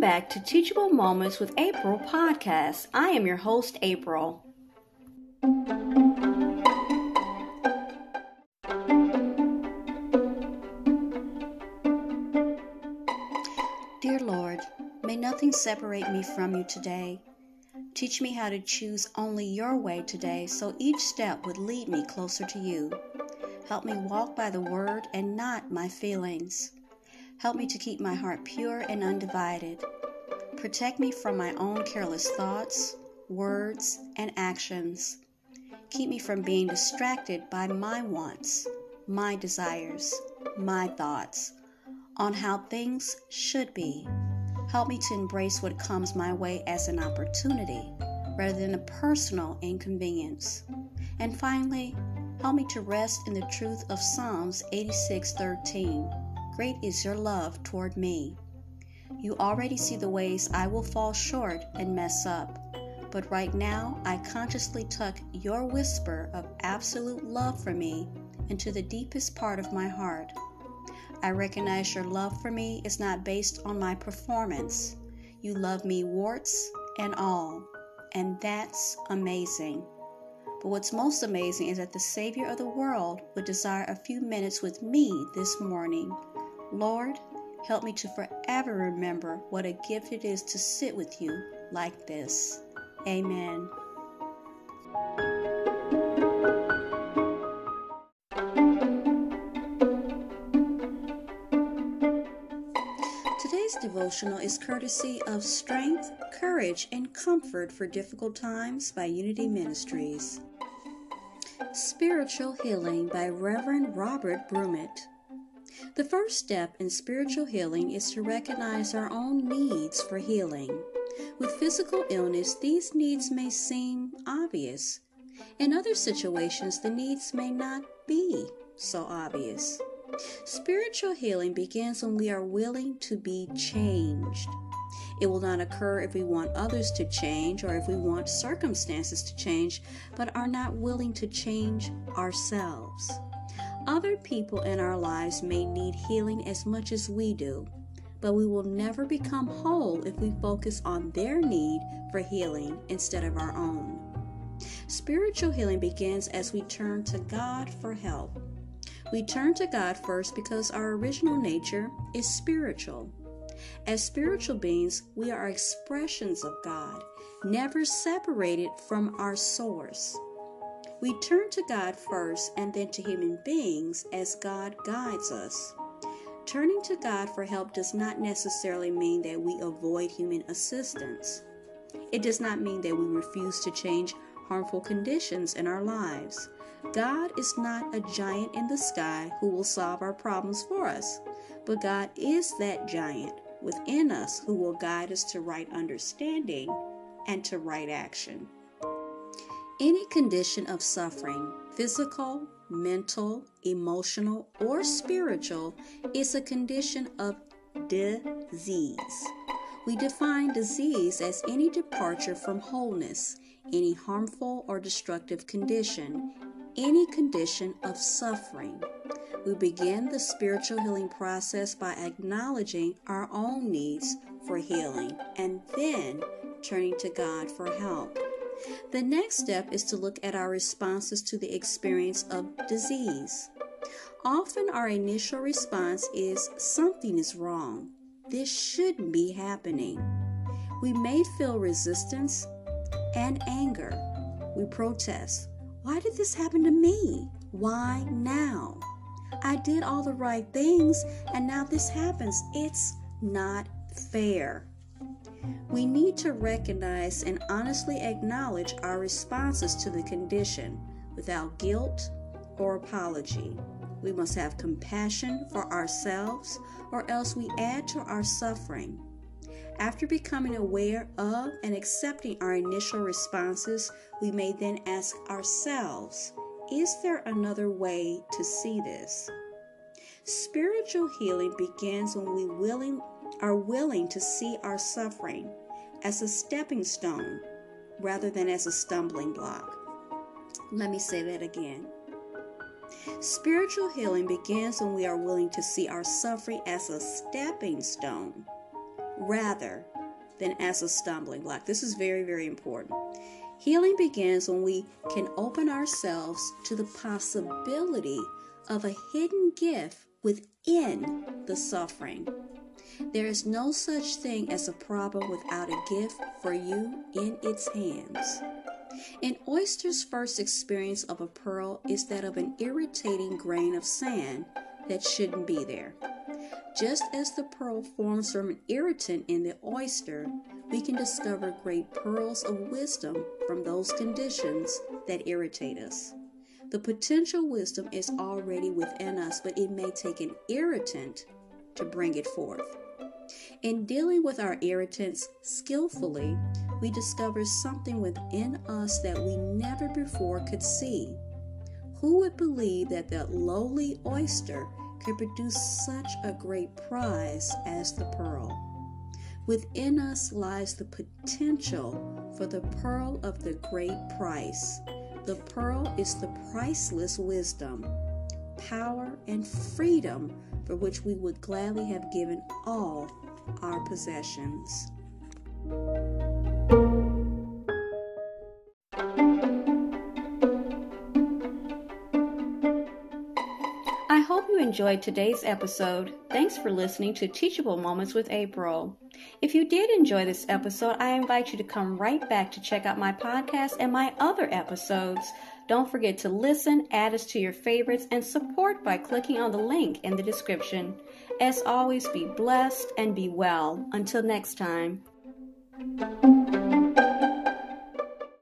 back to Teachable Moments with April podcast. I am your host, April. Dear Lord, may nothing separate me from you today. Teach me how to choose only your way today so each step would lead me closer to you. Help me walk by the word and not my feelings. Help me to keep my heart pure and undivided. Protect me from my own careless thoughts, words, and actions. Keep me from being distracted by my wants, my desires, my thoughts on how things should be. Help me to embrace what comes my way as an opportunity rather than a personal inconvenience. And finally, help me to rest in the truth of Psalms 86:13. Great is your love toward me. You already see the ways I will fall short and mess up. But right now, I consciously tuck your whisper of absolute love for me into the deepest part of my heart. I recognize your love for me is not based on my performance. You love me warts and all, and that's amazing. But what's most amazing is that the Savior of the world would desire a few minutes with me this morning. Lord, help me to forever remember what a gift it is to sit with you like this. Amen. Today's devotional is courtesy of Strength, Courage, and Comfort for Difficult Times by Unity Ministries. Spiritual Healing by Reverend Robert Brumet. The first step in spiritual healing is to recognize our own needs for healing. With physical illness, these needs may seem obvious. In other situations, the needs may not be so obvious. Spiritual healing begins when we are willing to be changed. It will not occur if we want others to change or if we want circumstances to change, but are not willing to change ourselves. Other people in our lives may need healing as much as we do, but we will never become whole if we focus on their need for healing instead of our own. Spiritual healing begins as we turn to God for help. We turn to God first because our original nature is spiritual. As spiritual beings, we are expressions of God, never separated from our source. We turn to God first and then to human beings as God guides us. Turning to God for help does not necessarily mean that we avoid human assistance. It does not mean that we refuse to change harmful conditions in our lives. God is not a giant in the sky who will solve our problems for us, but God is that giant within us who will guide us to right understanding and to right action. Any condition of suffering, physical, mental, emotional, or spiritual, is a condition of disease. We define disease as any departure from wholeness, any harmful or destructive condition, any condition of suffering. We begin the spiritual healing process by acknowledging our own needs for healing and then turning to God for help. The next step is to look at our responses to the experience of disease. Often our initial response is something is wrong. This shouldn't be happening. We may feel resistance and anger. We protest. Why did this happen to me? Why now? I did all the right things and now this happens. It's not fair. We need to recognize and honestly acknowledge our responses to the condition without guilt or apology. We must have compassion for ourselves, or else we add to our suffering. After becoming aware of and accepting our initial responses, we may then ask ourselves Is there another way to see this? Spiritual healing begins when we willing, are willing to see our suffering as a stepping stone rather than as a stumbling block. Let me say that again. Spiritual healing begins when we are willing to see our suffering as a stepping stone rather than as a stumbling block. This is very, very important. Healing begins when we can open ourselves to the possibility of a hidden gift within the suffering. There is no such thing as a problem without a gift for you in its hands. An oyster's first experience of a pearl is that of an irritating grain of sand that shouldn't be there. Just as the pearl forms from an irritant in the oyster, we can discover great pearls of wisdom from those conditions that irritate us. The potential wisdom is already within us, but it may take an irritant to bring it forth. In dealing with our irritants skillfully, we discover something within us that we never before could see. Who would believe that that lowly oyster could produce such a great prize as the pearl? Within us lies the potential for the pearl of the great price. The pearl is the priceless wisdom, power, and freedom for which we would gladly have given all our possessions. I hope you enjoyed today's episode. Thanks for listening to Teachable Moments with April. If you did enjoy this episode, I invite you to come right back to check out my podcast and my other episodes. Don't forget to listen, add us to your favorites, and support by clicking on the link in the description. As always, be blessed and be well. Until next time.